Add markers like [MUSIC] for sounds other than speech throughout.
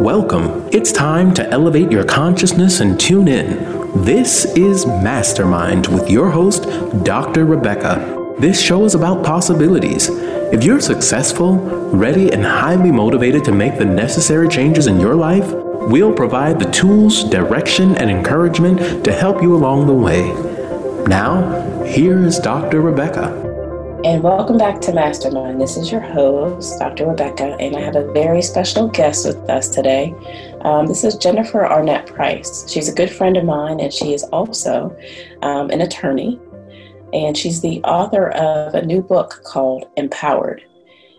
Welcome. It's time to elevate your consciousness and tune in. This is Mastermind with your host, Dr. Rebecca. This show is about possibilities. If you're successful, ready, and highly motivated to make the necessary changes in your life, we'll provide the tools, direction, and encouragement to help you along the way. Now, here is Dr. Rebecca. And welcome back to Mastermind. This is your host, Dr. Rebecca, and I have a very special guest with us today. Um, this is Jennifer Arnett Price. She's a good friend of mine, and she is also um, an attorney. And she's the author of a new book called Empowered.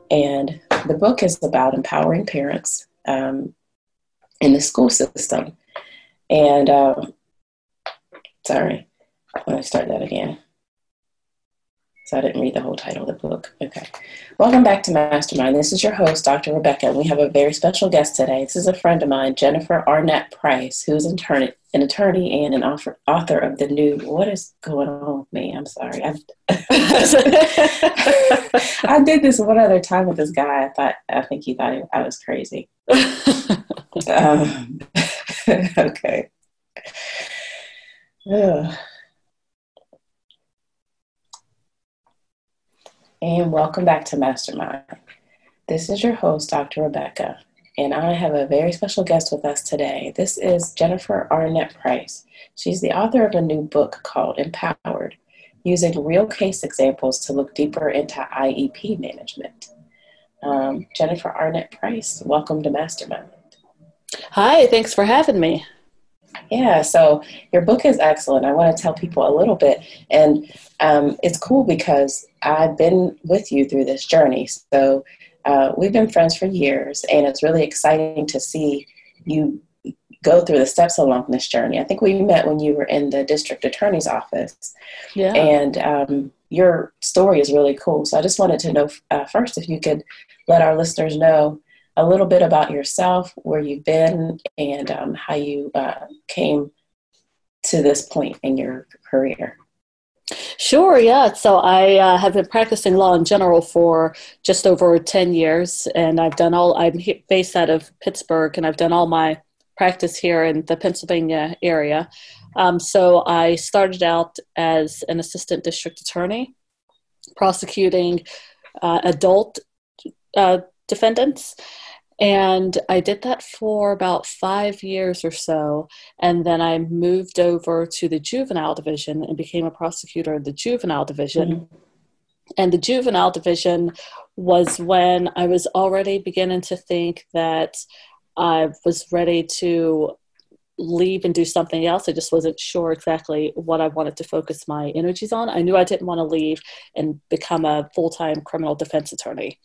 And the book is about empowering parents um, in the school system. And um, sorry, I'm going to start that again. So I didn't read the whole title of the book. Okay. Welcome back to Mastermind. This is your host, Dr. Rebecca, and we have a very special guest today. This is a friend of mine, Jennifer Arnett Price, who's an attorney, an attorney and an author, author of the new. What is going on with me? I'm sorry. [LAUGHS] I did this one other time with this guy. I thought I think he thought I was crazy. [LAUGHS] um, [LAUGHS] okay. Ugh. And welcome back to Mastermind. This is your host, Dr. Rebecca, and I have a very special guest with us today. This is Jennifer Arnett Price. She's the author of a new book called Empowered, using real case examples to look deeper into IEP management. Um, Jennifer Arnett Price, welcome to Mastermind. Hi, thanks for having me. Yeah, so your book is excellent. I want to tell people a little bit, and um, it's cool because I've been with you through this journey. So uh, we've been friends for years, and it's really exciting to see you go through the steps along this journey. I think we met when you were in the district attorney's office, yeah. and um, your story is really cool. So I just wanted to know uh, first if you could let our listeners know a little bit about yourself, where you've been, and um, how you uh, came to this point in your career. Sure, yeah. So I uh, have been practicing law in general for just over 10 years, and I've done all, I'm based out of Pittsburgh, and I've done all my practice here in the Pennsylvania area. Um, so I started out as an assistant district attorney, prosecuting uh, adult uh, defendants. And I did that for about five years or so. And then I moved over to the juvenile division and became a prosecutor in the juvenile division. Mm-hmm. And the juvenile division was when I was already beginning to think that I was ready to leave and do something else. I just wasn't sure exactly what I wanted to focus my energies on. I knew I didn't want to leave and become a full time criminal defense attorney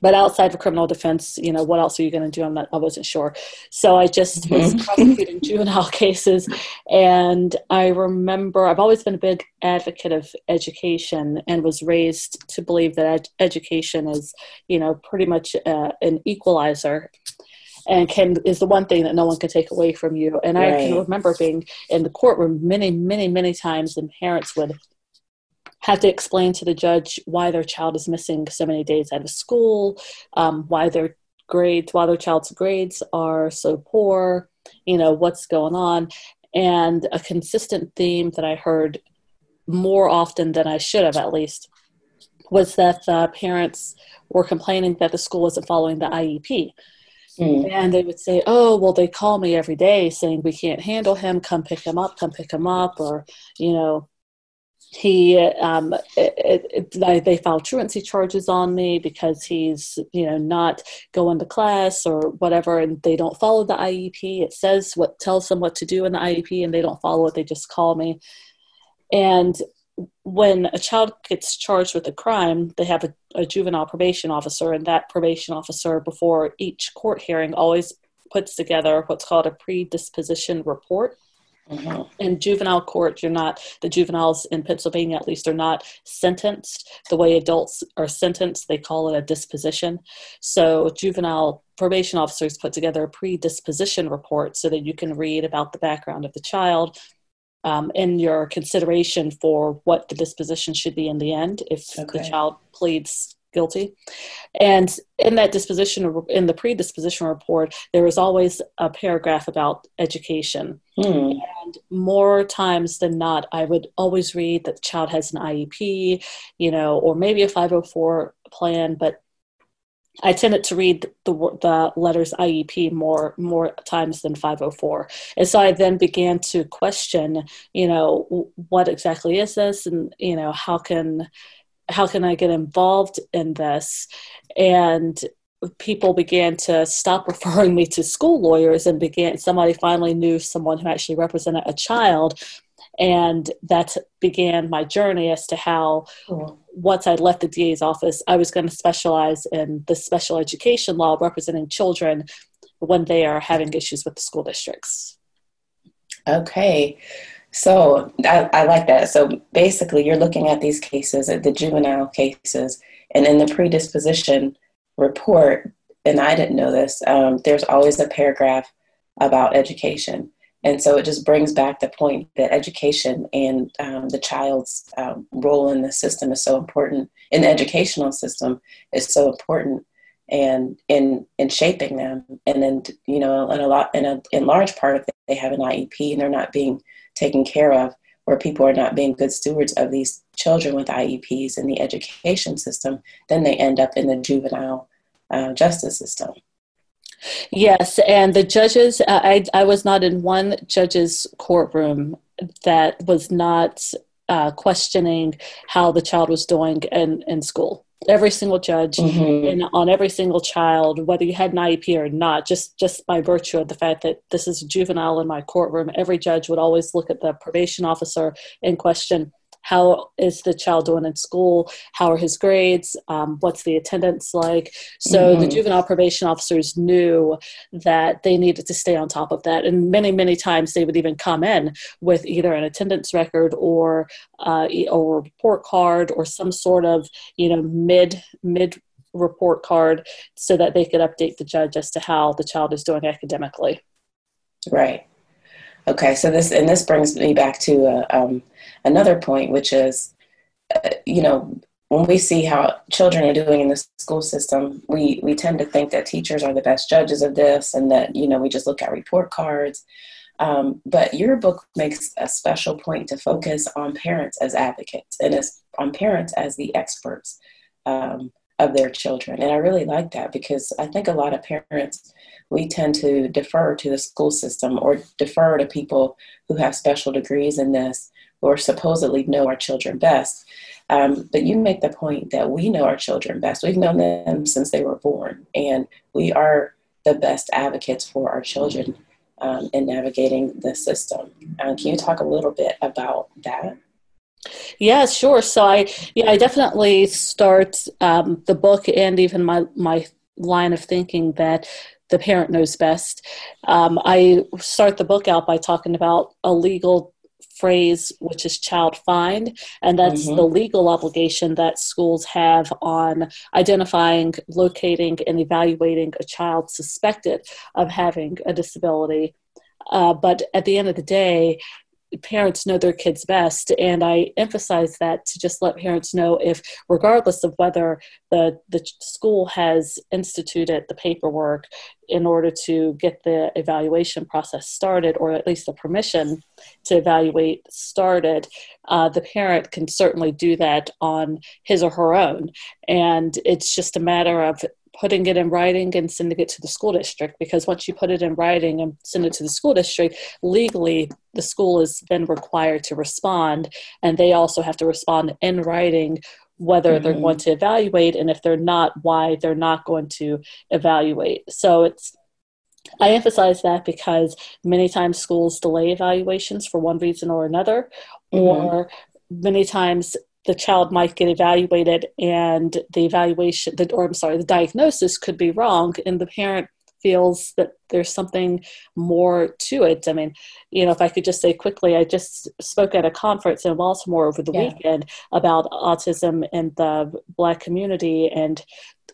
but outside of criminal defense, you know, what else are you going to do? I'm not, I wasn't sure. So I just mm-hmm. was prosecuting juvenile [LAUGHS] cases. And I remember I've always been a big advocate of education and was raised to believe that ed- education is, you know, pretty much uh, an equalizer and can is the one thing that no one can take away from you. And right. I can remember being in the courtroom many, many, many times, and parents would have to explain to the judge why their child is missing so many days out of school, um, why their grades, why their child's grades are so poor, you know, what's going on. And a consistent theme that I heard more often than I should have, at least, was that uh, parents were complaining that the school wasn't following the IEP. Mm. And they would say, Oh, well, they call me every day saying we can't handle him, come pick him up, come pick him up, or, you know, he um, it, it, they file truancy charges on me because he's you know not going to class or whatever and they don't follow the iep it says what tells them what to do in the iep and they don't follow it. They just call me. And when a child gets charged with a crime they have a, a juvenile probation officer and that probation officer before each court hearing always puts together what's called a predisposition report Mm-hmm. In juvenile court, you're not, the juveniles in Pennsylvania at least are not sentenced the way adults are sentenced. They call it a disposition. So, juvenile probation officers put together a predisposition report so that you can read about the background of the child um, in your consideration for what the disposition should be in the end if okay. the child pleads guilty. And in that disposition, in the predisposition report, there was always a paragraph about education. Hmm. And more times than not, I would always read that the child has an IEP, you know, or maybe a 504 plan, but I tended to read the, the letters IEP more more times than 504, and so I then began to question, you know, what exactly is this, and you know, how can how can I get involved in this? And people began to stop referring me to school lawyers and began somebody finally knew someone who actually represented a child and that began my journey as to how cool. once i left the da's office i was going to specialize in the special education law representing children when they are having issues with the school districts okay so I, I, like that. So basically, you're looking at these cases, at the juvenile cases, and in the predisposition report, and I didn't know this, um, there's always a paragraph about education. And so it just brings back the point that education and um, the child's um, role in the system is so important, in the educational system is so important and in in shaping them and then you know in a lot in a in large part they have an IEP and they're not being taken care of, where people are not being good stewards of these children with IEPs in the education system, then they end up in the juvenile uh, justice system. Yes, and the judges, I, I was not in one judge's courtroom that was not uh, questioning how the child was doing in, in school every single judge mm-hmm. and on every single child, whether you had an IEP or not, just just by virtue of the fact that this is a juvenile in my courtroom, every judge would always look at the probation officer and question how is the child doing in school? How are his grades? Um, what's the attendance like? So mm-hmm. the juvenile probation officers knew that they needed to stay on top of that. And many many times they would even come in with either an attendance record or uh, or a report card or some sort of you know mid mid report card so that they could update the judge as to how the child is doing academically. Right okay so this and this brings me back to uh, um, another point, which is, uh, you know, when we see how children are doing in the school system, we, we tend to think that teachers are the best judges of this and that, you know, we just look at report cards. Um, but your book makes a special point to focus on parents as advocates and as, on parents as the experts um, of their children. And I really like that because I think a lot of parents, we tend to defer to the school system or defer to people who have special degrees in this or supposedly know our children best. Um, but you make the point that we know our children best. We've known them since they were born, and we are the best advocates for our children um, in navigating the system. Uh, can you talk a little bit about that? Yeah, sure. So I, yeah, I definitely start um, the book and even my my line of thinking that the parent knows best. Um, I start the book out by talking about a legal phrase, which is child find, and that's mm-hmm. the legal obligation that schools have on identifying, locating, and evaluating a child suspected of having a disability. Uh, but at the end of the day, parents know their kids best. And i emphasize that to just let parents know if regardless of whether the the school has instituted the paperwork in order to get the evaluation process started or at least the permission to evaluate started uh, the parent can certainly do that on his or her own. And it's just a matter of putting it in writing and sending it to the school district because once you put it in writing and send it to the school district legally the school is then required to respond and they also have to respond in writing whether mm-hmm. they're going to evaluate and if they're not why they're not going to evaluate so it's I emphasize that because many times schools delay evaluations for one reason or another, mm-hmm. or many times the child might get evaluated and the evaluation the, or i'm sorry the diagnosis could be wrong and the parent feels that there's something more to it i mean you know if i could just say quickly i just spoke at a conference in baltimore over the yeah. weekend about autism in the black community and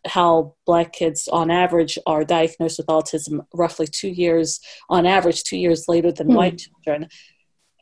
how black kids on average are diagnosed with autism roughly two years on average two years later than hmm. white children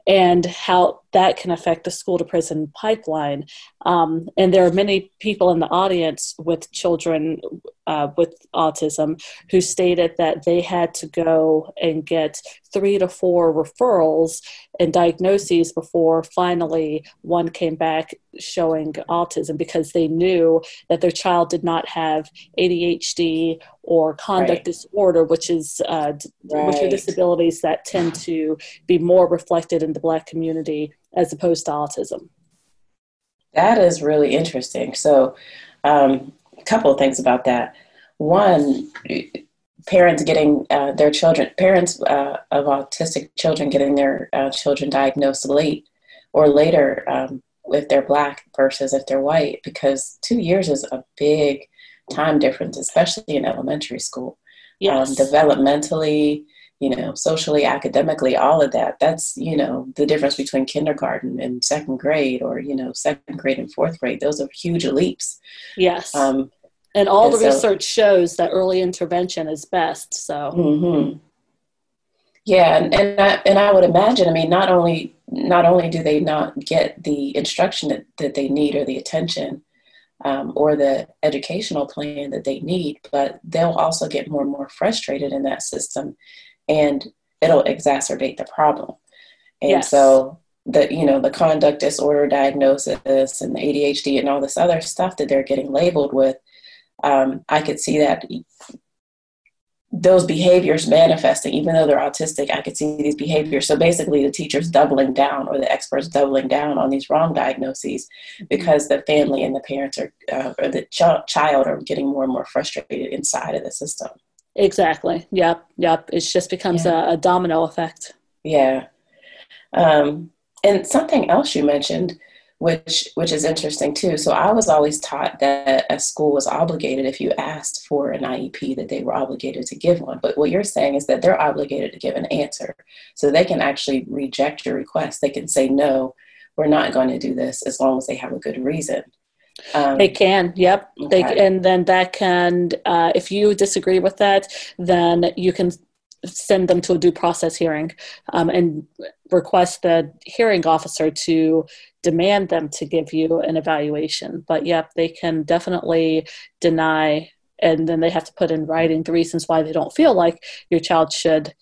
and how that can affect the school to prison pipeline. Um, and there are many people in the audience with children uh, with autism who stated that they had to go and get three to four referrals and diagnoses before finally one came back showing autism because they knew that their child did not have ADHD or conduct right. disorder, which is uh, right. which are disabilities that tend to be more reflected in the Black community as opposed to autism. That is really interesting. So, um, a couple of things about that. One, parents getting uh, their children, parents uh, of autistic children getting their uh, children diagnosed late or later um, if they're black versus if they're white, because two years is a big time difference, especially in elementary school. Yes. Um, developmentally, you know, socially, academically, all of that. That's, you know, the difference between kindergarten and second grade or, you know, second grade and fourth grade. Those are huge leaps. Yes. Um, and all and the so, research shows that early intervention is best. So, mm-hmm. yeah. And, and, I, and I would imagine, I mean, not only, not only do they not get the instruction that, that they need or the attention, um, or the educational plan that they need, but they'll also get more and more frustrated in that system and it'll exacerbate the problem. And yes. so the you know the conduct disorder diagnosis and the ADHD and all this other stuff that they're getting labeled with, um, I could see that those behaviors manifesting, even though they're autistic, I could see these behaviors. So basically, the teacher's doubling down or the experts doubling down on these wrong diagnoses because the family and the parents are, uh, or the ch- child are getting more and more frustrated inside of the system. Exactly. Yep. Yep. It just becomes yeah. a, a, domino effect. Yeah. Um, and something else you mentioned, which which is interesting too. So I was always taught that a school was obligated if you asked for an IEP that they were obligated to give one. But what you're saying is that they're obligated to give an answer. So they can actually reject your request. They can say no, we're not going to do this as long as they have a good reason. Um, they can, yep. Okay. They and then that can, uh, if you disagree with that, then you can send them to a due process hearing um, and request the hearing officer to demand them to give you an evaluation. But yep, they can definitely deny, and then they have to put in writing the reasons why they don't feel like your child should.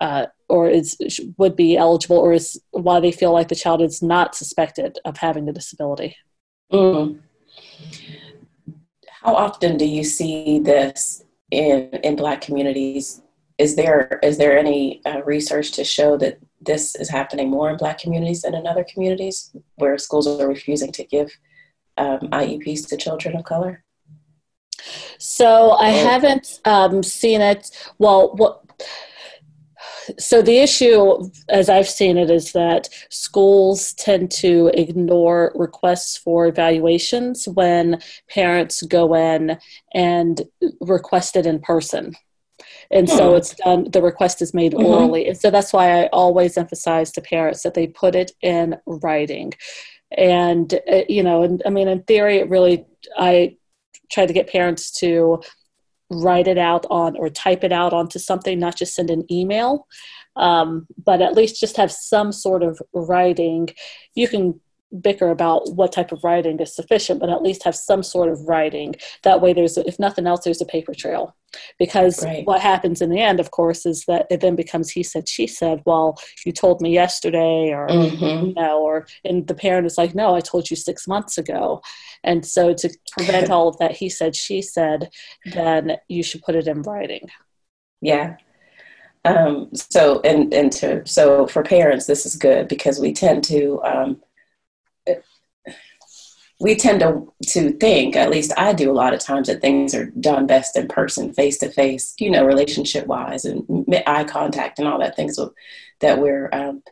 Uh, or is would be eligible, or is why they feel like the child is not suspected of having the disability. Mm. How often do you see this in in Black communities? Is there is there any uh, research to show that this is happening more in Black communities than in other communities where schools are refusing to give um, IEPs to children of color? So I haven't um, seen it. Well, what so the issue, as I've seen it, is that schools tend to ignore requests for evaluations when parents go in and request it in person. And hmm. so it's done, the request is made mm-hmm. orally. And so that's why I always emphasize to parents that they put it in writing. And, uh, you know, and I mean, in theory, it really, I try to get parents to write it out on or type it out onto something, not just send an email, um, but at least just have some sort of writing. You can bicker about what type of writing is sufficient, but at least have some sort of writing. That way, there's if nothing else, there's a paper trail. Because right. what happens in the end, of course, is that it then becomes he said, she said. Well, you told me yesterday, or mm-hmm. you know, or and the parent is like, no, I told you six months ago. And so, to prevent all of that, he said, she said, then you should put it in writing. Yeah, um, so and and to so for parents this is good because we tend to um, we tend to to think, at least I do a lot of times, that things are done best in person, face to face, you know, relationship wise, and eye contact and all that things that we're um,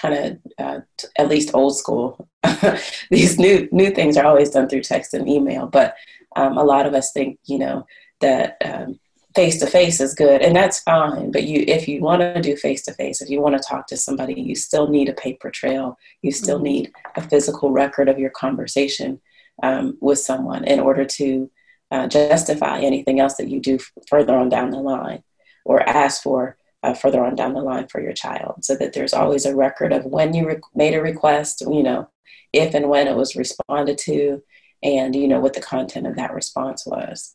kind of uh, at least old school. [LAUGHS] These new new things are always done through text and email, but um, a lot of us think, you know, that um, face to face is good and that's fine but you if you want to do face to face if you want to talk to somebody you still need a paper trail you still mm-hmm. need a physical record of your conversation um, with someone in order to uh, justify anything else that you do further on down the line or ask for uh, further on down the line for your child so that there's always a record of when you re- made a request, you know, if and when it was responded to, and, you know, what the content of that response was.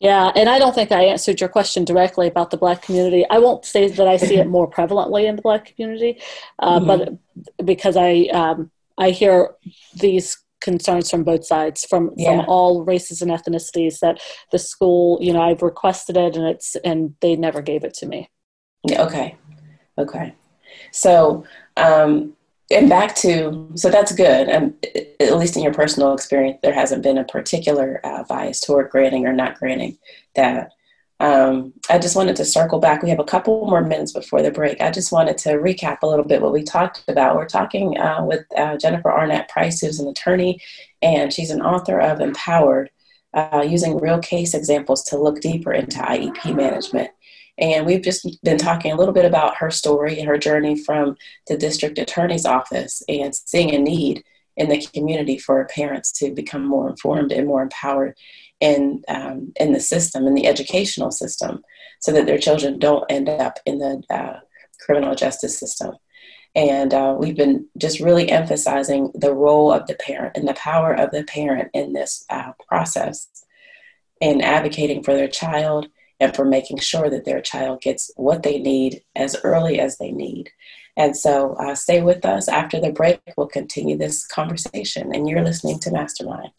Yeah, and I don't think I answered your question directly about the Black community. I won't say that I see it more prevalently in the Black community, uh, mm-hmm. but because I um, I hear these concerns from both sides, from yeah. from all races and ethnicities, that the school, you know, I've requested it and it's and they never gave it to me. Okay, okay. So, um, and back to so that's good. And at least in your personal experience, there hasn't been a particular uh, bias toward granting or not granting that. Um, I just wanted to circle back. We have a couple more minutes before the break. I just wanted to recap a little bit what we talked about. We're talking uh, with uh, Jennifer Arnett Price, who's an attorney, and she's an author of Empowered, uh, using real case examples to look deeper into IEP management. And we've just been talking a little bit about her story and her journey from the district attorney's office and seeing a need in the community for parents to become more informed and more empowered in um, in the system, in the educational system, so that their children don't end up in the uh, criminal justice system. And uh, we've been just really emphasizing the role of the parent and the power of the parent in this uh, process, and advocating for their child and for making sure that their child gets what they need as early as they need. And so uh, stay with us. After the break, we'll continue this conversation. And you're listening to Mastermind.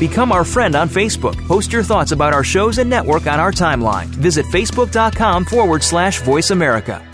Become our friend on Facebook. Post your thoughts about our shows and network on our timeline. Visit facebook.com forward slash voice America.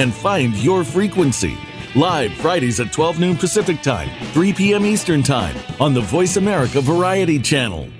and find your frequency. Live Fridays at 12 noon Pacific Time, 3 p.m. Eastern Time on the Voice America Variety Channel.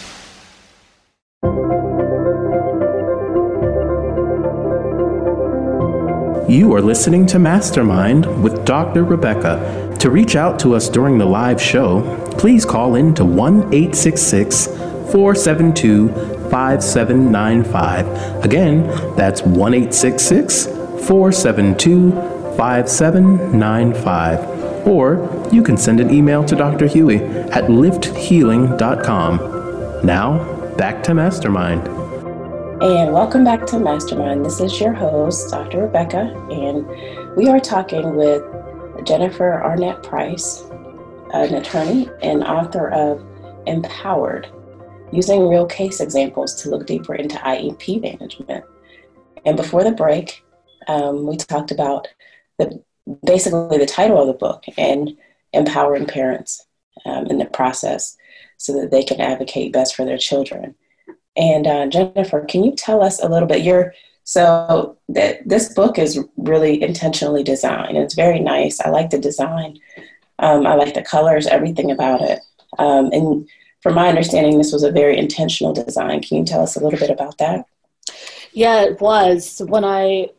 You are listening to Mastermind with Dr. Rebecca. To reach out to us during the live show, please call in to 1 866 472 5795. Again, that's 1 866 472 5795. Or you can send an email to Dr. Huey at lifthealing.com. Now, back to Mastermind. And welcome back to Mastermind. This is your host, Dr. Rebecca, and we are talking with Jennifer Arnett Price, an attorney and author of Empowered, using real case examples to look deeper into IEP management. And before the break, um, we talked about the basically the title of the book and empowering parents um, in the process so that they can advocate best for their children. And uh, Jennifer, can you tell us a little bit? You're so that this book is really intentionally designed. It's very nice. I like the design. Um, I like the colors, everything about it. Um, and from my understanding, this was a very intentional design. Can you tell us a little bit about that? Yeah, it was. When I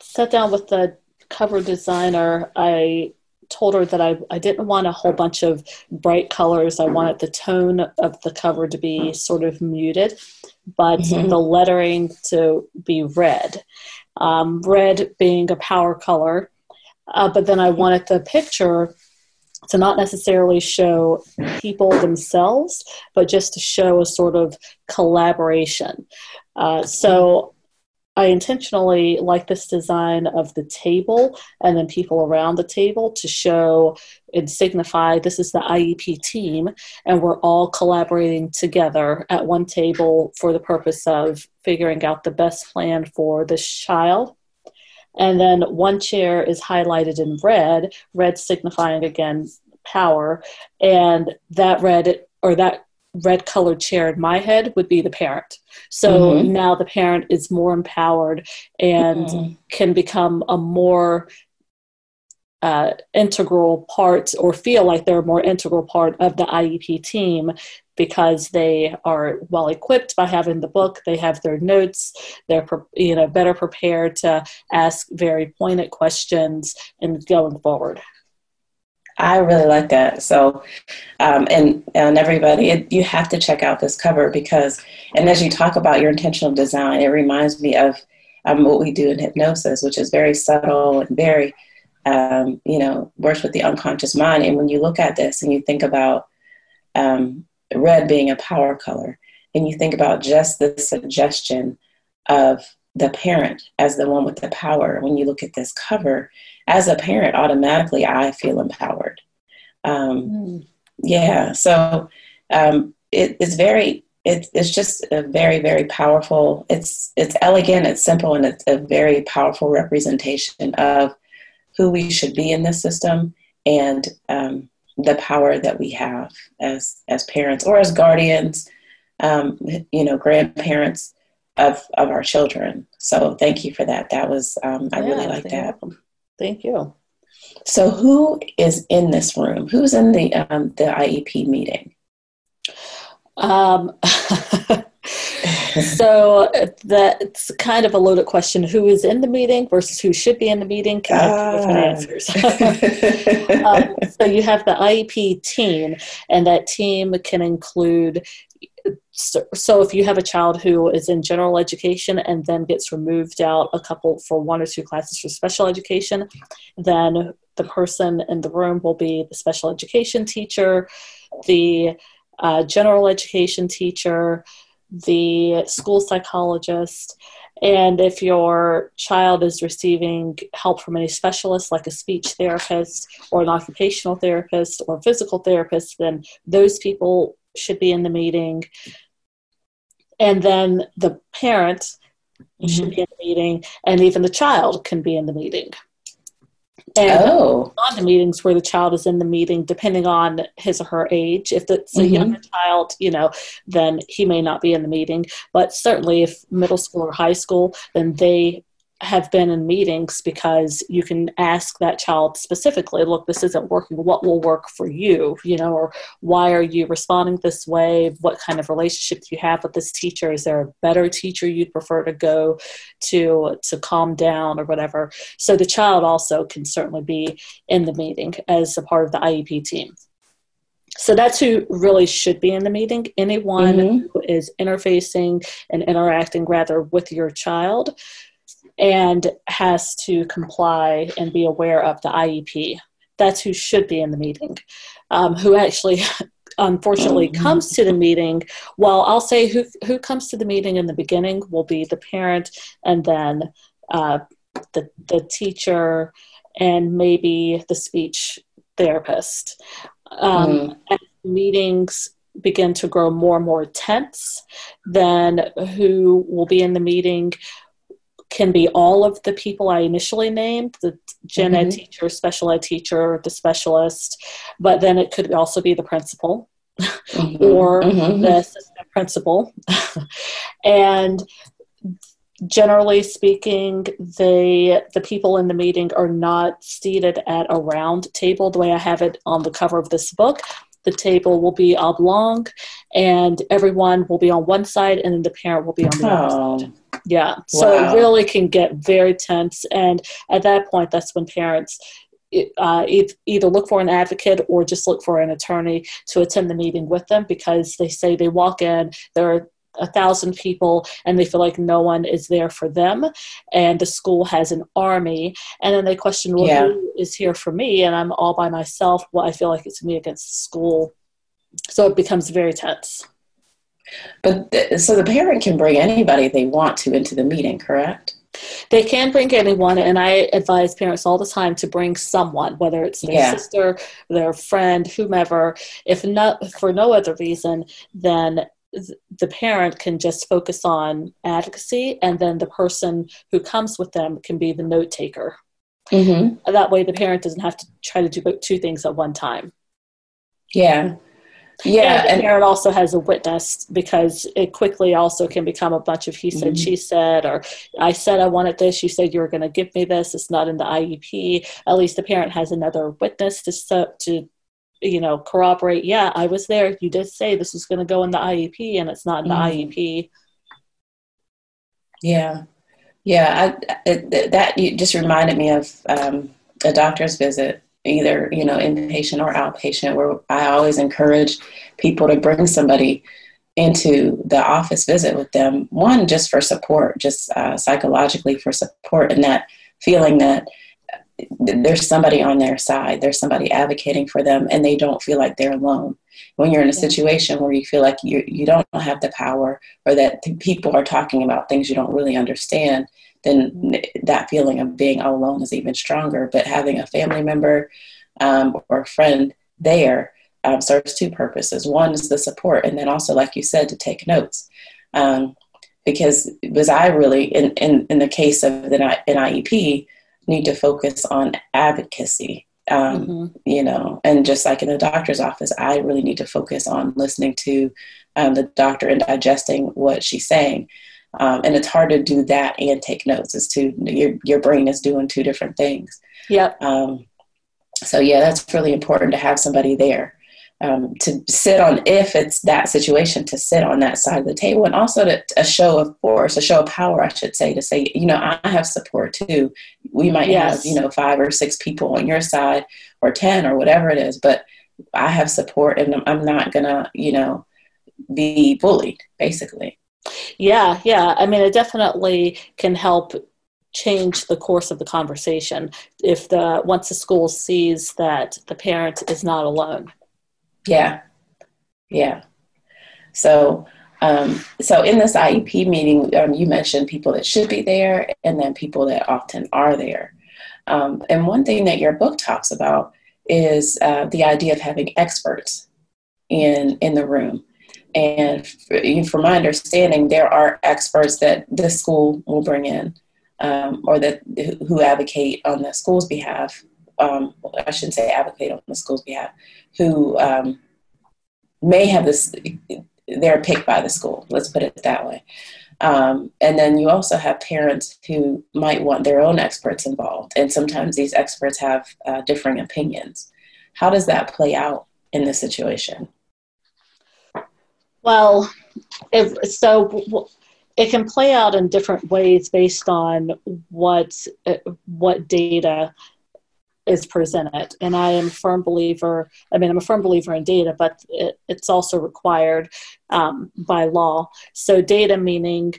sat down with the cover designer, I told her that I, I didn't want a whole bunch of bright colors. I wanted the tone of the cover to be sort of muted but mm-hmm. the lettering to be red. Um, red being a power color, uh, but then I wanted the picture to not necessarily show people themselves, but just to show a sort of collaboration. Uh, so I intentionally like this design of the table and then people around the table to show and signify this is the IEP team and we're all collaborating together at one table for the purpose of figuring out the best plan for this child. And then one chair is highlighted in red, red signifying again power, and that red or that red colored chair in my head would be the parent. So mm-hmm. now the parent is more empowered and mm-hmm. can become a more uh, integral part or feel like they're a more integral part of the IEP team because they are well equipped by having the book they have their notes they're you know better prepared to ask very pointed questions and going forward I really like that. So, um, and and everybody, it, you have to check out this cover because, and as you talk about your intentional design, it reminds me of um, what we do in hypnosis, which is very subtle and very, um, you know, works with the unconscious mind. And when you look at this and you think about um, red being a power color, and you think about just the suggestion of the parent as the one with the power, when you look at this cover, as a parent, automatically I feel empowered. Um, mm. Yeah, so um, it, it's very, it, it's just a very, very powerful. It's it's elegant, it's simple, and it's a very powerful representation of who we should be in this system and um, the power that we have as as parents or as guardians, um, you know, grandparents of of our children. So thank you for that. That was um, I yeah, really like that. Thank you. So, who is in this room? Who's in the um, the IEP meeting? Um, [LAUGHS] so that's kind of a loaded question. Who is in the meeting versus who should be in the meeting? Can have different ah. answers. [LAUGHS] um, so you have the IEP team, and that team can include so, so if you have a child who is in general education and then gets removed out a couple for one or two classes for special education, then the person in the room will be the special education teacher, the uh, general education teacher, the school psychologist, and if your child is receiving help from any specialist, like a speech therapist or an occupational therapist or physical therapist, then those people should be in the meeting. And then the parent mm-hmm. should be in the meeting, and even the child can be in the meeting. And oh. on the meetings where the child is in the meeting, depending on his or her age, if it's a mm-hmm. younger child, you know, then he may not be in the meeting. But certainly, if middle school or high school, then they have been in meetings because you can ask that child specifically look this isn't working. What will work for you? You know or why are you responding this way? What kind of relationship do you have with this teacher? Is there a better teacher you'd prefer to go to to calm down or whatever? So the child also can certainly be in the meeting as a part of the iep team. So that's who really should be in the meeting. Anyone mm-hmm. who is interfacing and interacting rather with your child and has to comply and be aware of the IEP. That's who should be in the meeting. Um, who actually, [LAUGHS] unfortunately, mm-hmm. comes to the meeting. Well, I'll say who who comes to the meeting in the beginning will be the parent, and then uh, the the teacher, and maybe the speech therapist. Um, mm. As meetings begin to grow more and more tense, then who will be in the meeting can be all of the people I initially named the gen mm-hmm. ed teacher, special ed teacher, the specialist, but then it could also be the principal mm-hmm. [LAUGHS] or mm-hmm. the assistant principal. [LAUGHS] and generally speaking, the the people in the meeting are not seated at a round table the way I have it on the cover of this book. The table will be oblong, and everyone will be on one side, and then the parent will be on the oh. other side. Yeah. So wow. it really can get very tense. And at that point, that's when parents uh, either look for an advocate or just look for an attorney to attend the meeting with them because they say they walk in, they're a thousand people and they feel like no one is there for them and the school has an army and then they question well yeah. who is here for me and i'm all by myself well i feel like it's me against the school so it becomes very tense but th- so the parent can bring anybody they want to into the meeting correct they can bring anyone, and I advise parents all the time to bring someone, whether it's their yeah. sister, their friend, whomever. If not for no other reason, then the parent can just focus on advocacy, and then the person who comes with them can be the note taker. Mm-hmm. That way, the parent doesn't have to try to do two things at one time. Yeah, yeah, and the parent also has a witness because it quickly also can become a bunch of he said, mm-hmm. she said, or I said I wanted this, you said you were going to give me this. It's not in the IEP. At least the parent has another witness to to you know corroborate. Yeah, I was there. You did say this was going to go in the IEP, and it's not in mm-hmm. the IEP. Yeah, yeah. I, it, that just reminded me of um, a doctor's visit either you know inpatient or outpatient where i always encourage people to bring somebody into the office visit with them one just for support just uh, psychologically for support and that feeling that there's somebody on their side there's somebody advocating for them and they don't feel like they're alone when you're in a situation where you feel like you, you don't have the power or that people are talking about things you don't really understand then that feeling of being all alone is even stronger. But having a family member um, or a friend there um, serves two purposes. One is the support, and then also, like you said, to take notes. Um, because was I really in, in, in the case of the NIEP need to focus on advocacy. Um, mm-hmm. You know, and just like in the doctor's office, I really need to focus on listening to um, the doctor and digesting what she's saying. Um, and it's hard to do that and take notes. It's two your your brain is doing two different things. Yep. Um, so yeah, that's really important to have somebody there um, to sit on if it's that situation to sit on that side of the table, and also to a show of force, a show of power, I should say, to say you know I have support too. We might yes. have you know five or six people on your side or ten or whatever it is, but I have support, and I'm not gonna you know be bullied basically. Yeah, yeah. I mean, it definitely can help change the course of the conversation if the once the school sees that the parent is not alone. Yeah, yeah. So, um, so in this IEP meeting, um, you mentioned people that should be there, and then people that often are there. Um, and one thing that your book talks about is uh, the idea of having experts in in the room. And from my understanding, there are experts that the school will bring in, um, or that who advocate on the school's behalf. Um, I shouldn't say advocate on the school's behalf, who um, may have this. They're picked by the school. Let's put it that way. Um, and then you also have parents who might want their own experts involved, and sometimes these experts have uh, differing opinions. How does that play out in this situation? Well, if, so it can play out in different ways based on what what data is presented. And I am a firm believer. I mean, I'm a firm believer in data, but it, it's also required um, by law. So data meaning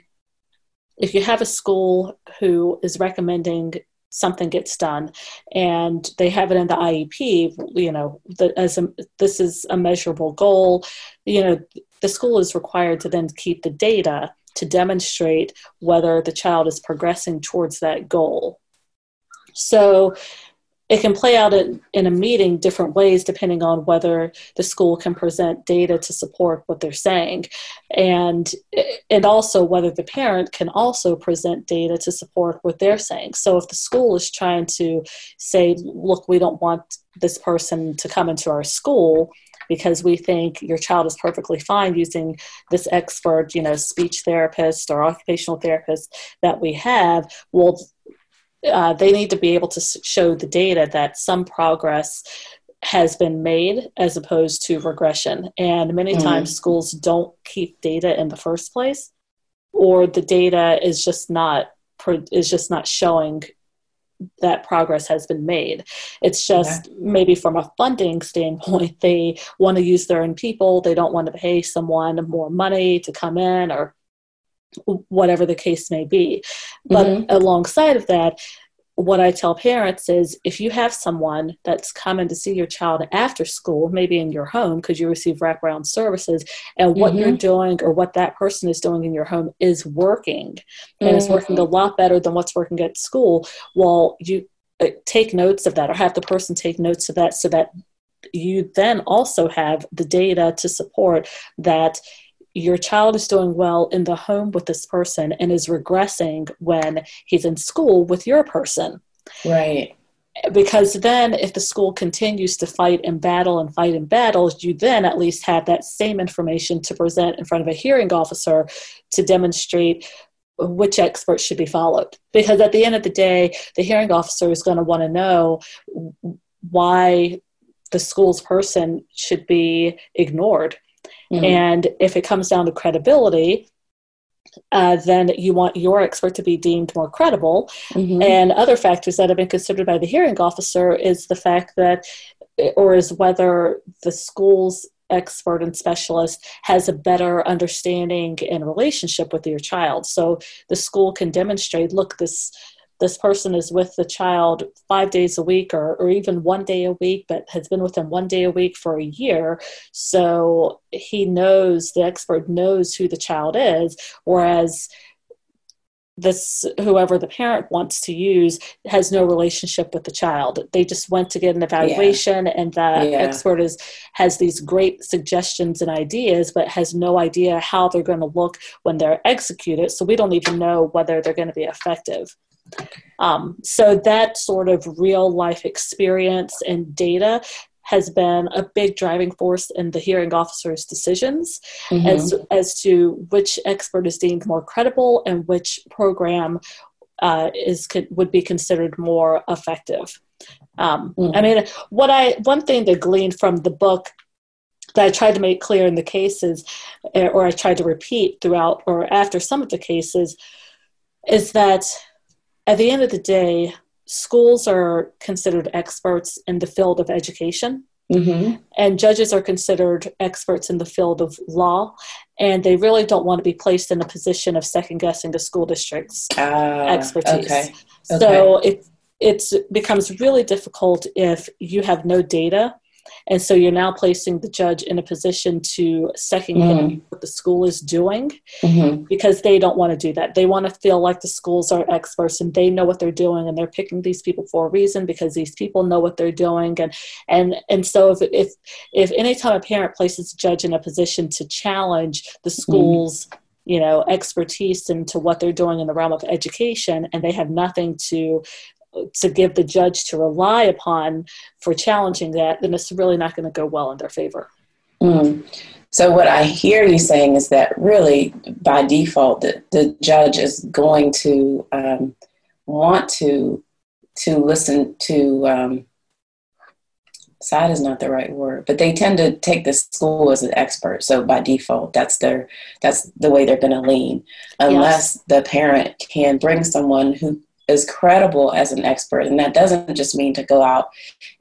if you have a school who is recommending something gets done and they have it in the iep you know the, as a, this is a measurable goal you know the school is required to then keep the data to demonstrate whether the child is progressing towards that goal. So it can play out in, in, a meeting different ways depending on whether the school can present data to support what they're saying and and also whether the parent can also present data to support what they're saying so if the school is trying to say look we don't want this person to come into our school because we think your child is perfectly fine using this expert, you know, speech therapist or occupational therapist that we have. Well, uh, they need to be able to show the data that some progress has been made as opposed to regression. And many mm times schools don't keep data in the first place, or the data is just not is just not showing that progress has been made. It's just maybe from a funding standpoint, [LAUGHS] they want to use their own people. They don't want to pay someone more money to come in or whatever the case may be. But mm-hmm. alongside of that, what I tell parents is if you have someone that's coming to see your child after school, maybe in your home because you receive wraparound services, and what mm-hmm. you're doing or what that person is doing in your home is working and mm-hmm. is working a lot better than what's working at school, well, you uh, take notes of that or have the person take notes of that so that you then also have the data to support that your child is doing well in the home with this person and is regressing when he's in school with your person. Right. Because then, if the school continues to fight and battle and fight and battle, you then at least have that same information to present in front of a hearing officer to demonstrate which experts should be followed. Because at the end of the day, the hearing officer is going to want to know why the school's person should be ignored Mm-hmm. And if it comes down to credibility, uh, then you want your expert to be deemed more credible. Mm-hmm. And other factors that have been considered by the hearing officer is the fact that, or is whether the school's expert and specialist has a better understanding and relationship with your child. So the school can demonstrate look, this this person is with the child five days a week or, or even one day a week, but has been with them one day a week for a year. So he knows, the expert knows who the child is, whereas this whoever the parent wants to use has no relationship with the child they just went to get an evaluation yeah. and the yeah. expert is has these great suggestions and ideas but has no idea how they're going to look when they're executed so we don't even know whether they're going to be effective um, so that sort of real life experience and data has been a big driving force in the hearing officer's decisions mm-hmm. as, as to which expert is deemed more credible and which program uh, is would be considered more effective. Um, mm-hmm. I mean, what I one thing to glean from the book that I tried to make clear in the cases, eh, or I tried to repeat throughout or after some of the cases, is that at the end of the day, schools are considered experts in the field of education. Mm-hmm. And judges are considered experts in the field of law, and they really don't want to be placed in a position of second guessing the school district's uh, expertise. Okay. Okay. So it it becomes really difficult if you have no data and so you're now placing the judge in a position to second mm-hmm. what the school is doing mm-hmm. because they don't want to do that. They want to feel like the schools are experts and they know what they're doing and they're picking these people for a reason because these people know what they're doing. And and and so if if if anytime a parent places a judge in a position to challenge the mm-hmm. school's mm-hmm you know expertise into what they're doing in the realm of education and they have nothing to to give the judge to rely upon for challenging that, then it's really not going to go well in their favor. Mm. So, what I hear you saying is that really, by default, the, the judge is going to um, want to to listen to. Um, side is not the right word, but they tend to take the school as an expert. So by default, that's their that's the way they're going to lean, unless yes. the parent can bring someone who is credible as an expert. And that doesn't just mean to go out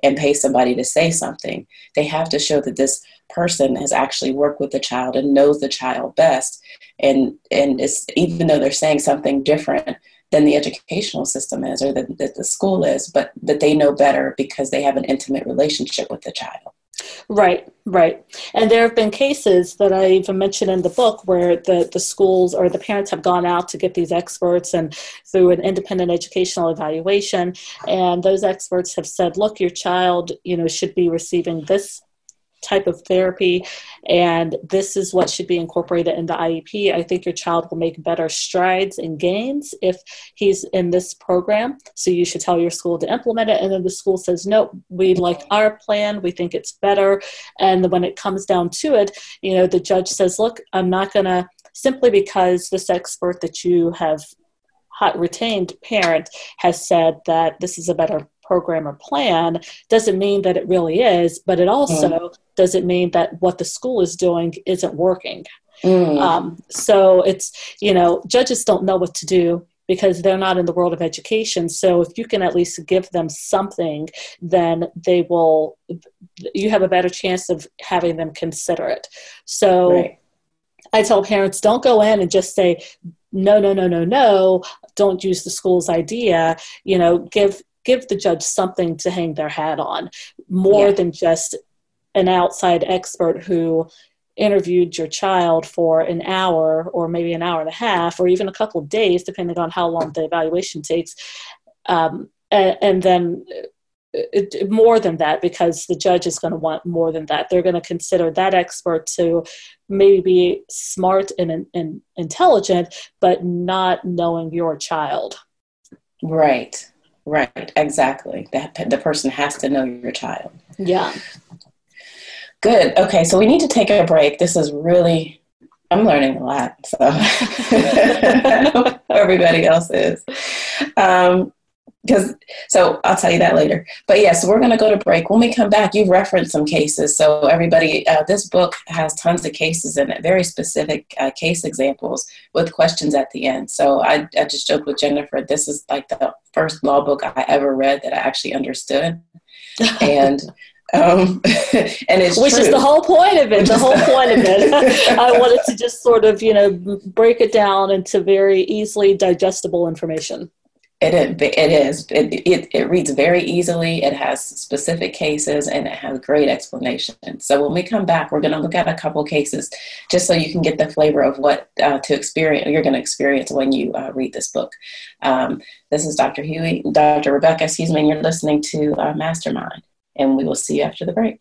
and pay somebody to say something. They have to show that this person has actually worked with the child and knows the child best. And and it's even though they're saying something different than the educational system is or that, that the school is, but that they know better because they have an intimate relationship with the child. Right, right. And there have been cases that I even mentioned in the book where the, the schools or the parents have gone out to get these experts and through an independent educational evaluation. And those experts have said, look, your child, you know, should be receiving this type of therapy and this is what should be incorporated in the IEP. I think your child will make better strides and gains if he's in this program. So you should tell your school to implement it. And then the school says, no, we like our plan. We think it's better. And when it comes down to it, you know, the judge says, look, I'm not going to simply because this expert that you have retained parent has said that this is a better program or plan doesn't mean that it really is, but it also mm. doesn't mean that what the school is doing isn't working. Mm. Um, so it's, you know, judges don't know what to do because they're not in the world of education. So if you can at least give them something, then they will, you have a better chance of having them consider it. So right. I tell parents don't go in and just say, no, no, no, no, no, don't use the school's idea. You know, give give the judge something to hang their hat on more yeah. than just an outside expert who interviewed your child for an hour or maybe an hour and a half or even a couple of days depending on how long the evaluation takes. Um, and, and, then it, uh, more than that because the judge is going to want more than that. They're going to consider that expert to maybe be smart and, and intelligent but not knowing your child. Right right exactly that the person has to know your child yeah Good. Okay, so we need to take a break. This is really, I'm learning a lot. So [LAUGHS] [LAUGHS] everybody else is. Um, because so I'll tell you that later. But yes, yeah, so we're going to go to break. When we come back, you've referenced some cases. So everybody, uh, this book has tons of cases in it, very specific uh, case examples with questions at the end. So I, I just joked with Jennifer. This is like the first law book I ever read that I actually understood, and um, [LAUGHS] and it's which true. is the whole point of it. The whole [LAUGHS] point of it. [LAUGHS] I wanted to just sort of you know break it down into very easily digestible information. It, it, is. It, it, it reads very easily. It has specific cases and it has great explanation. So when we come back, we're going to look at a couple cases just so you can get the flavor of what uh, to experience. You're going to experience when you uh, read this book. Um, this is Dr. Huey, Dr. Rebecca. Excuse me. And you're listening to uh, Mastermind and we will see you after the break.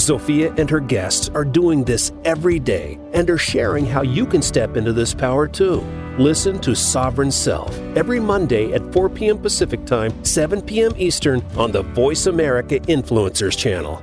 Zofia and her guests are doing this every day and are sharing how you can step into this power too. Listen to Sovereign Self every Monday at 4 p.m. Pacific Time, 7 p.m. Eastern on the Voice America Influencers channel.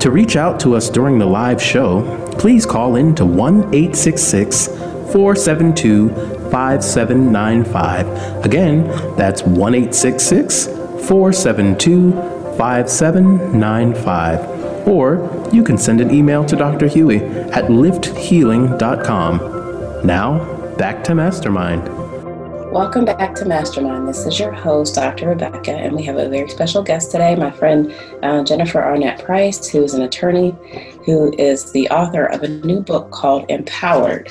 To reach out to us during the live show, please call in to 1 866 472 5795. Again, that's 1 866 472 5795. Or you can send an email to Dr. Huey at lifthealing.com. Now, back to Mastermind. Welcome back to Mastermind. This is your host, Dr. Rebecca, and we have a very special guest today, my friend uh, Jennifer Arnett Price, who is an attorney who is the author of a new book called Empowered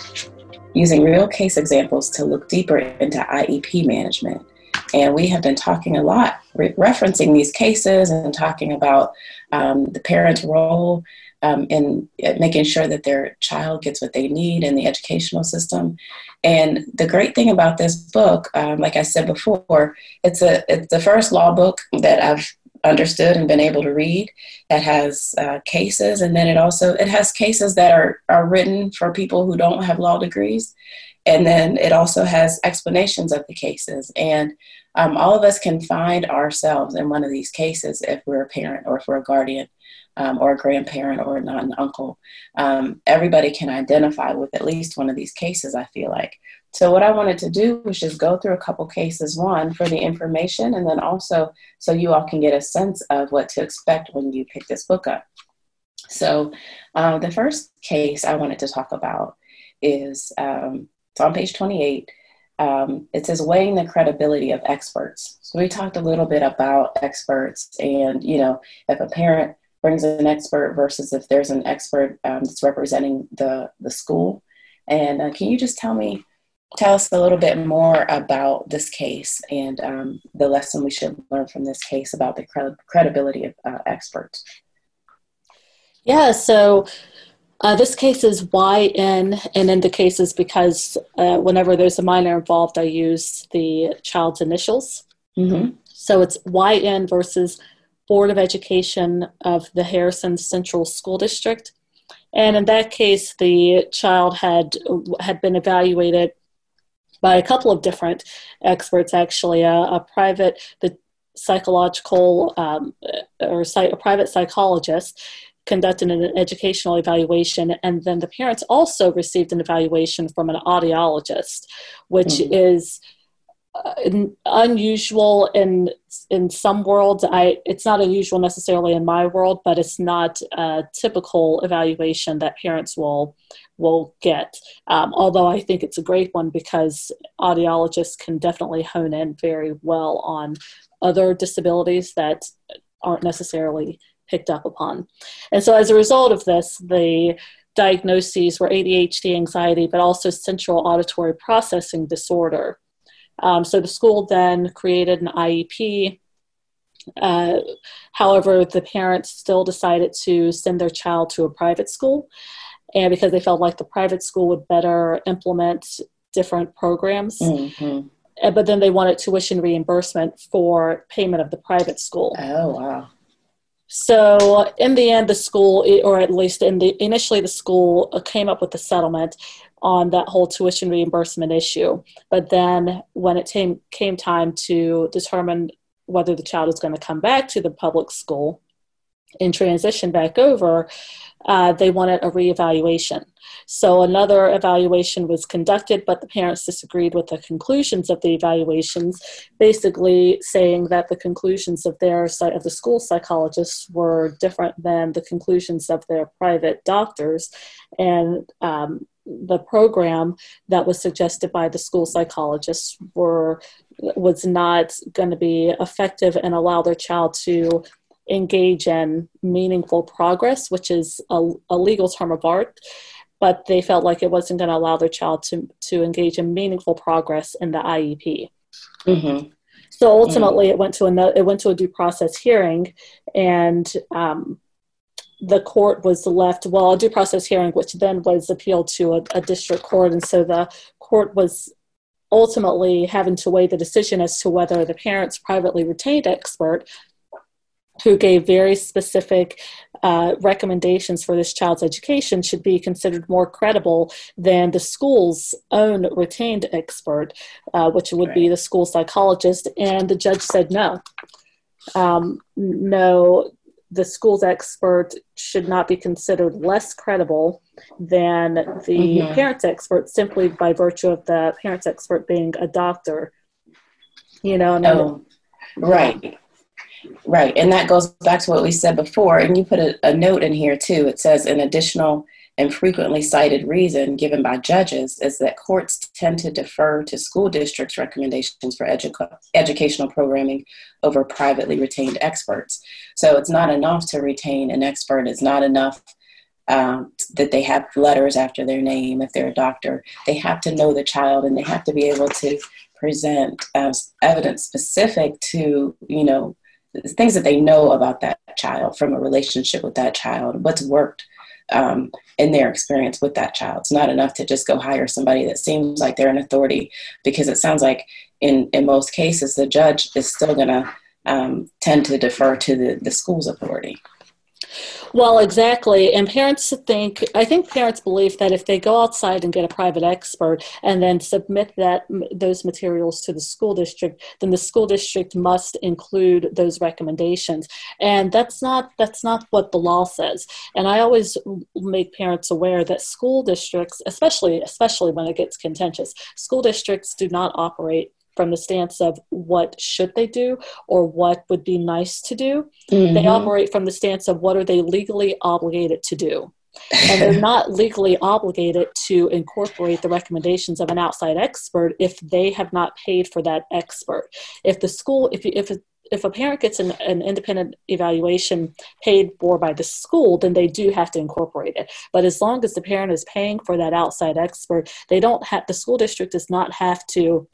Using Real Case Examples to Look Deeper into IEP Management. And we have been talking a lot, re- referencing these cases and talking about um, the parent's role um, in making sure that their child gets what they need in the educational system. And the great thing about this book, um, like I said before, it's a it's the first law book that I've understood and been able to read that has uh, cases, and then it also it has cases that are are written for people who don't have law degrees, and then it also has explanations of the cases and. Um, all of us can find ourselves in one of these cases if we're a parent or if we're a guardian um, or a grandparent or not an uncle. Um, everybody can identify with at least one of these cases, I feel like. So, what I wanted to do was just go through a couple cases, one for the information, and then also so you all can get a sense of what to expect when you pick this book up. So, uh, the first case I wanted to talk about is um, it's on page 28. Um, it says weighing the credibility of experts. So we talked a little bit about experts, and you know, if a parent brings an expert versus if there's an expert um, that's representing the the school. And uh, can you just tell me, tell us a little bit more about this case and um, the lesson we should learn from this case about the credibility of uh, experts? Yeah. So. Uh, this case is YN, and in the cases because uh, whenever there's a minor involved, I use the child's initials. Mm-hmm. So it's YN versus Board of Education of the Harrison Central School District. And in that case, the child had had been evaluated by a couple of different experts, actually, a, a private, the psychological um, or a private psychologist conducted an educational evaluation, and then the parents also received an evaluation from an audiologist, which mm-hmm. is unusual in in some worlds. I it's not unusual necessarily in my world, but it's not a typical evaluation that parents will will get. Um, although I think it's a great one because audiologists can definitely hone in very well on other disabilities that aren't necessarily picked up upon. And so as a result of this, the diagnoses were ADHD, anxiety, but also central auditory processing disorder. Um, so the school then created an IEP. Uh, however, the parents still decided to send their child to a private school, and because they felt like the private school would better implement different programs. Mm-hmm. Uh, but then they wanted tuition reimbursement for payment of the private school. Oh wow! So in the end, the school, or at least in the initially, the school uh, came up with a settlement on that whole tuition reimbursement issue. But then when it came, came time to determine whether the child is going to come back to the public school and transition back over, uh, they wanted a reevaluation. So another evaluation was conducted, but the parents disagreed with the conclusions of the evaluations, basically saying that the conclusions of their of the school psychologists were different than the conclusions of their private doctors, and um, the program that was suggested by the school psychologists were was not going to be effective and allow their child to engage in meaningful progress, which is a, a legal term of art. But they felt like it wasn't going to allow their child to, to engage in meaningful progress in the IEP. Mm-hmm. So ultimately, mm-hmm. it went to another, it went to a due process hearing, and um, the court was left, well, a due process hearing, which then was appealed to a, a district court. And so the court was ultimately having to weigh the decision as to whether the parents' privately retained expert, who gave very specific uh, recommendations for this child's education, should be considered more credible than the school's own retained expert, uh, which would right. be the school psychologist. And the judge said no. Um, no, the school's expert should not be considered less credible than the mm-hmm. parent's expert simply by virtue of the parent's expert being a doctor. You know, oh, right. Right. And that goes back to what we said before. And you put a, a note in here too. It says an additional and frequently cited reason given by judges is that courts tend to defer to school districts' recommendations for edu- educational programming over privately retained experts. So it's not enough to retain an expert, it's not enough um, that they have letters after their name if they're a doctor. They have to know the child and they have to be able to present uh, evidence specific to, you know, things that they know about that child from a relationship with that child, what's worked um, in their experience with that child. It's not enough to just go hire somebody that seems like they're an authority because it sounds like in, in most cases the judge is still going to um, tend to defer to the, the school's authority. Well, exactly. And parents think, I think parents believe that if they go outside and get a private expert and then submit that those materials to the school district, then the school district must include those recommendations. And that's not that's not what the law says. And I always make parents aware that school districts, especially especially when it gets contentious, school districts do not operate from the stance of what should they do or what would be nice to do. Mm-hmm. They operate from the stance of what are they legally obligated to do. and they're [LAUGHS] not legally obligated to incorporate the recommendations of an outside expert if they have not paid for that expert. If the school, if if if a parent gets an, an, independent evaluation paid for by the school, then they do have to incorporate it. But as long as the parent is paying for that outside expert, they don't have the school district does not have to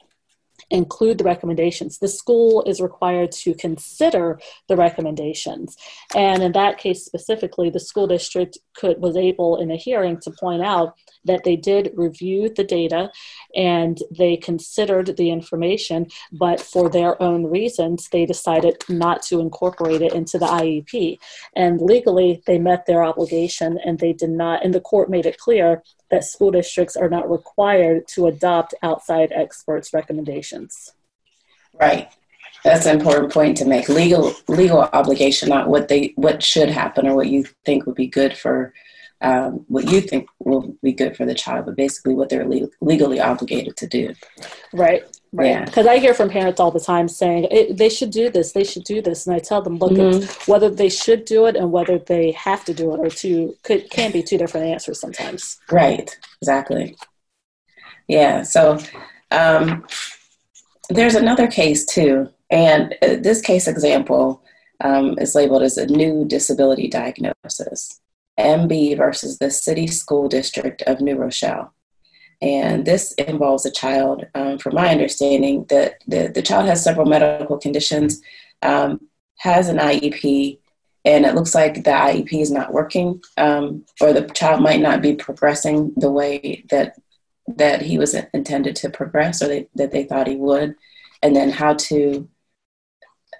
include the recommendations. The school is required to consider the recommendations. And in that case specifically, the school district could was able in a hearing to point out that they did review the data and they considered the information, but for their own reasons, they decided not to incorporate it into the IEP. And legally, they met their obligation and they did not, and the court made it clear that school districts are not required to adopt outside experts' recommendations. Right. That's an important point to make. Legal legal obligation, not what they what should happen or what you think would be good for um, what you think will be good for the child, but basically what they're le- legally obligated to do. Right. Right. Because yeah. I hear from parents all the time saying they should do this, they should do this, and I tell them, look, mm-hmm. whether they should do it and whether they have to do it are two could can be two different answers sometimes. Right. Exactly. Yeah. So um, there's another case too, and uh, this case example um, is labeled as a new disability diagnosis. MB versus the City School District of New Rochelle. And this involves a child, um, from my understanding, that the, the child has several medical conditions, um, has an IEP, and it looks like the IEP is not working, um, or the child might not be progressing the way that that he was intended to progress, or they, that they thought he would, and then how to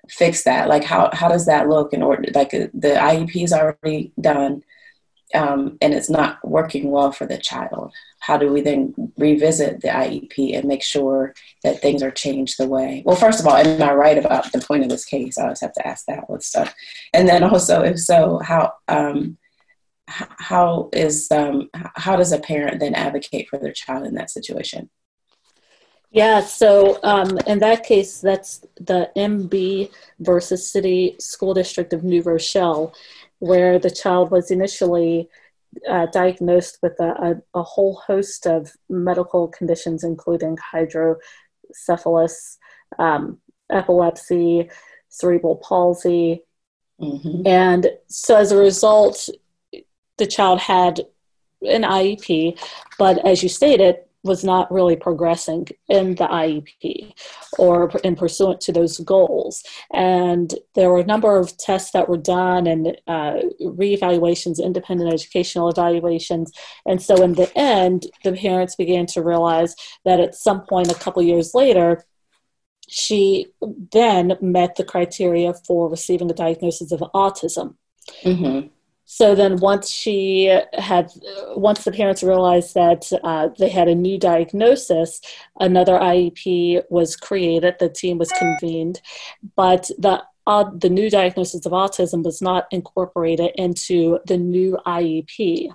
fix that. Like how how does that look in order? Like the IEP is already done um, and it's not working well for the child? How do we then revisit the IEP and make sure that things are changed the way? Well, first of all, am I right about the point of this case? I always have to ask that with stuff. And then also, if so, how um, how is um, how does a parent then advocate for their child in that situation? Yeah, so um, in that case, that's the MB versus City School District of New Rochelle where the child was initially uh, diagnosed with a, a, a, whole host of medical conditions, including hydrocephalus, um, epilepsy, cerebral palsy. Mm-hmm. And so as a result, the child had an IEP, but as you stated, was not really progressing in the IEP or in pursuant to those goals. And there were a number of tests that were done and uh, reevaluations, independent educational evaluations. And so in the end, the parents began to realize that at some point, a couple years later, she then met the criteria for receiving a diagnosis of autism. Mm-hmm. So then, once she had, once the parents realized that uh, they had a new diagnosis, another IEP was created. The team was convened, but the uh, the new diagnosis of autism was not incorporated into the new IEP.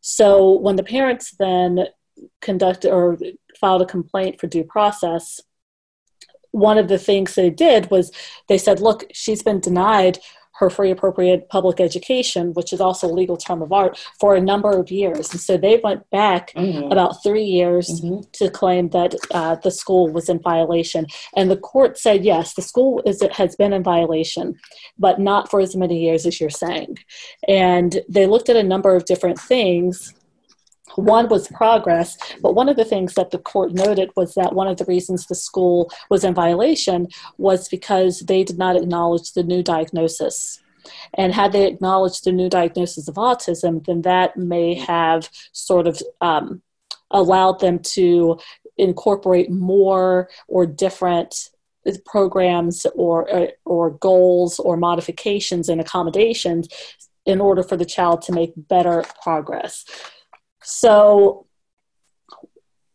So when the parents then conducted or filed a complaint for due process, one of the things they did was they said, look, she's been denied her free appropriate public education, which is also a legal term of art, for a number of years. And so they went back mm-hmm. about three years mm-hmm. to claim that uh, the school was in violation. And the court said, yes, the school is, has been in violation, but not for as many years as you're saying. And they looked at a number of different things one was progress, but one of the things that the court noted was that one of the reasons the school was in violation was because they did not acknowledge the new diagnosis. And had they acknowledged the new diagnosis of autism, then that may have sort of um, allowed them to incorporate more or different programs or, or, or goals or modifications and accommodations in order for the child to make better progress. So,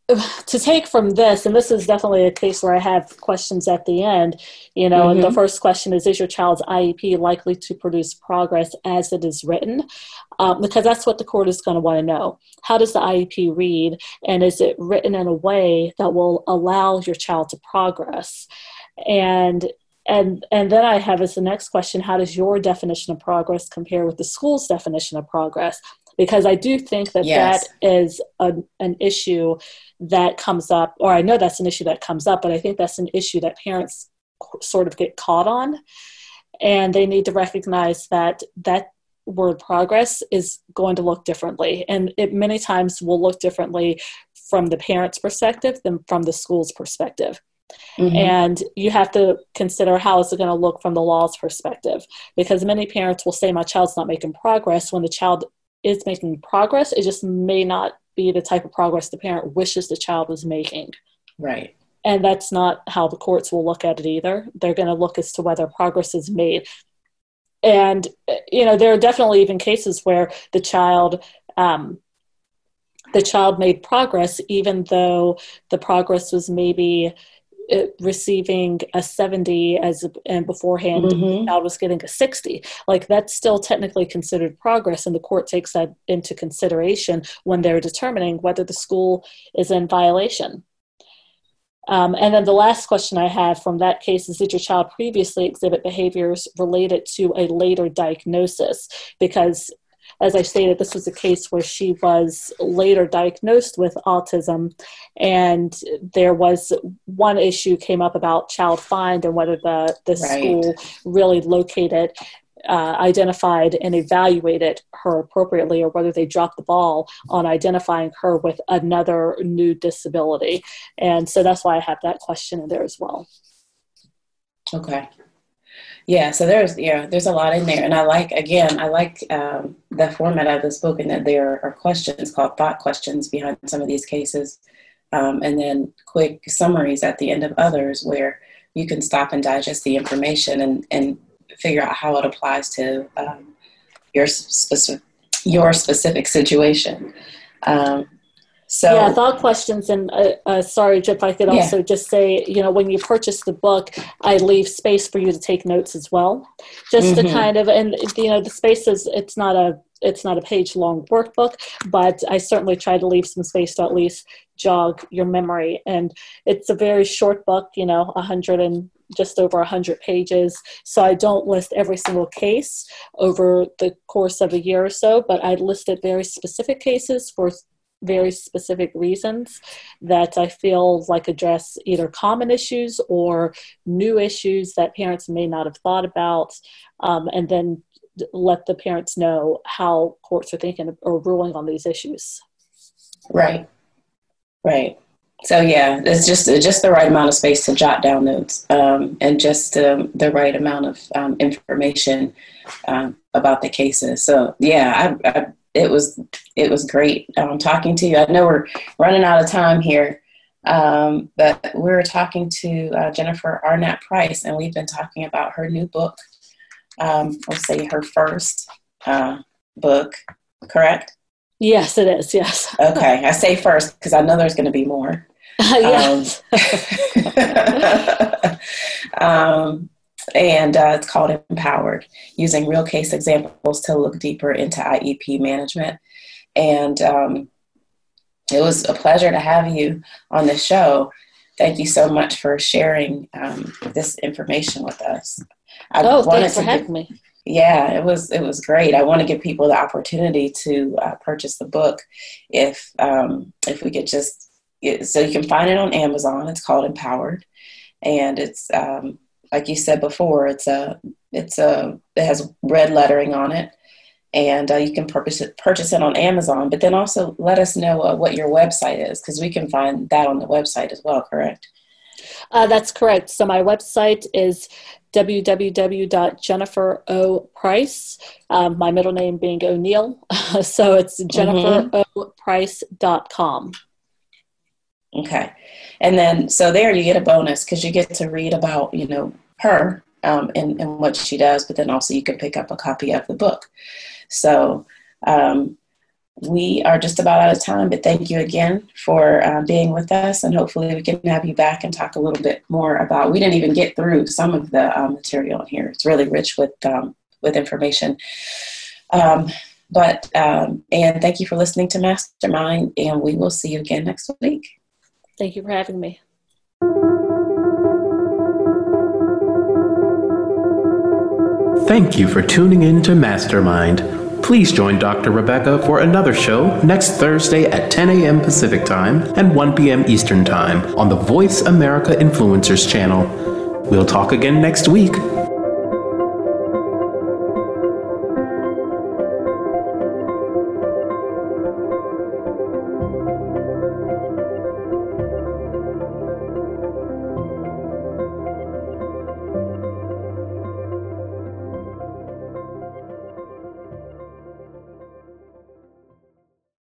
to take from this, and this is definitely a case where I have questions at the end, you know, mm-hmm. and the mm-hmm. first question is Is your child's IEP likely to produce progress as it is written? Um, because that's what the court is going to want to know. How does the IEP read, and is it written in a way that will allow your child to progress? And and and then i have as the next question how does your definition of progress compare with the school's definition of progress because I do think that yes. that is a, an issue that comes up, or I know that's an issue that comes up, but I think that's an issue that parents sort of get caught on. And they need to recognize that that word progress is going to look differently. And it many times will look differently from the parent's perspective than from the school's perspective. Mm-hmm. And you have to consider how is it going to look from the law's perspective. Because many parents will say, My child's not making progress when the child is making progress. It just may not be the type of progress the parent wishes the child was making. Right. And that's not how the courts will look at it either. They're going to look as to whether progress is made. And, you know, there are definitely even cases where the child, um, the child made progress even though the progress was maybe receiving a 70 as and beforehand mm-hmm. child was getting a 60 like that's still technically considered progress and the court takes that into consideration when they're determining whether the school is in violation um, and then the last question I have from that case is Did your child previously exhibit behaviors related to a later diagnosis? Because as I stated, this was a case where she was later diagnosed with autism, and there was one issue came up about child find and whether the the right. school really located. Uh, identified and evaluated her appropriately, or whether they dropped the ball on identifying her with another new disability. And so that's why I have that question in there as well. Okay. Yeah, so there's yeah, there's a lot in there, and I like again, I like um, the format of this book, and that there are questions called thought questions behind some of these cases, um, and then quick summaries at the end of others where you can stop and digest the information and and figure out how it applies to um, your specific your specific situation. Um, so yeah, thought questions, and uh, uh, sorry, if I could also yeah. just say, you know, when you purchase the book, I leave space for you to take notes as well, just mm-hmm. to kind of, and you know, the space is it's not a it's not a page long workbook, but I certainly try to leave some space to at least jog your memory. And it's a very short book, you know, a hundred and just over 100 pages. So I don't list every single case over the course of a year or so, but I listed very specific cases for very specific reasons that I feel like address either common issues or new issues that parents may not have thought about, um, and then let the parents know how courts are thinking or ruling on these issues. Right, right. So yeah, it's just just the right amount of space to jot down notes, um, and just um, the right amount of um, information um, about the cases. So yeah, I, I it was it was great um, talking to you. I know we're running out of time here, um, but we are talking to uh, Jennifer Arnett Price, and we've been talking about her new book. Um, let's say her first uh, book, correct? Yes, it is. Yes. okay, I say first because I know there's going to be more. [LAUGHS] yes. Um, [LAUGHS] um and uh, it's called Empowered, using real case examples to look deeper into IEP management. And um, it was a pleasure to have you on the show. Thank you so much for sharing um, this information with us. I oh, thanks for having me. Yeah, it was it was great. I want to give people the opportunity to uh, purchase the book if um, if we could just so you can find it on Amazon. It's called Empowered, and it's um, like you said before, it's a it's a it has red lettering on it, and uh, you can purchase it purchase it on Amazon. But then also let us know uh, what your website is because we can find that on the website as well. Correct? Uh, that's correct. So my website is www.jenniferoprice. Um, my middle name being O'Neill, [LAUGHS] so it's jenniferoprice.com. Okay. And then, so there you get a bonus because you get to read about, you know, her um, and, and what she does, but then also you can pick up a copy of the book. So um, we are just about out of time, but thank you again for uh, being with us, and hopefully we can have you back and talk a little bit more about. We didn't even get through some of the uh, material in here. It's really rich with um, with information. Um, but um, and thank you for listening to Mastermind, and we will see you again next week. Thank you for having me. Thank you for tuning in to Mastermind. Please join Dr. Rebecca for another show next Thursday at 10 a.m. Pacific Time and 1 p.m. Eastern Time on the Voice America Influencers channel. We'll talk again next week.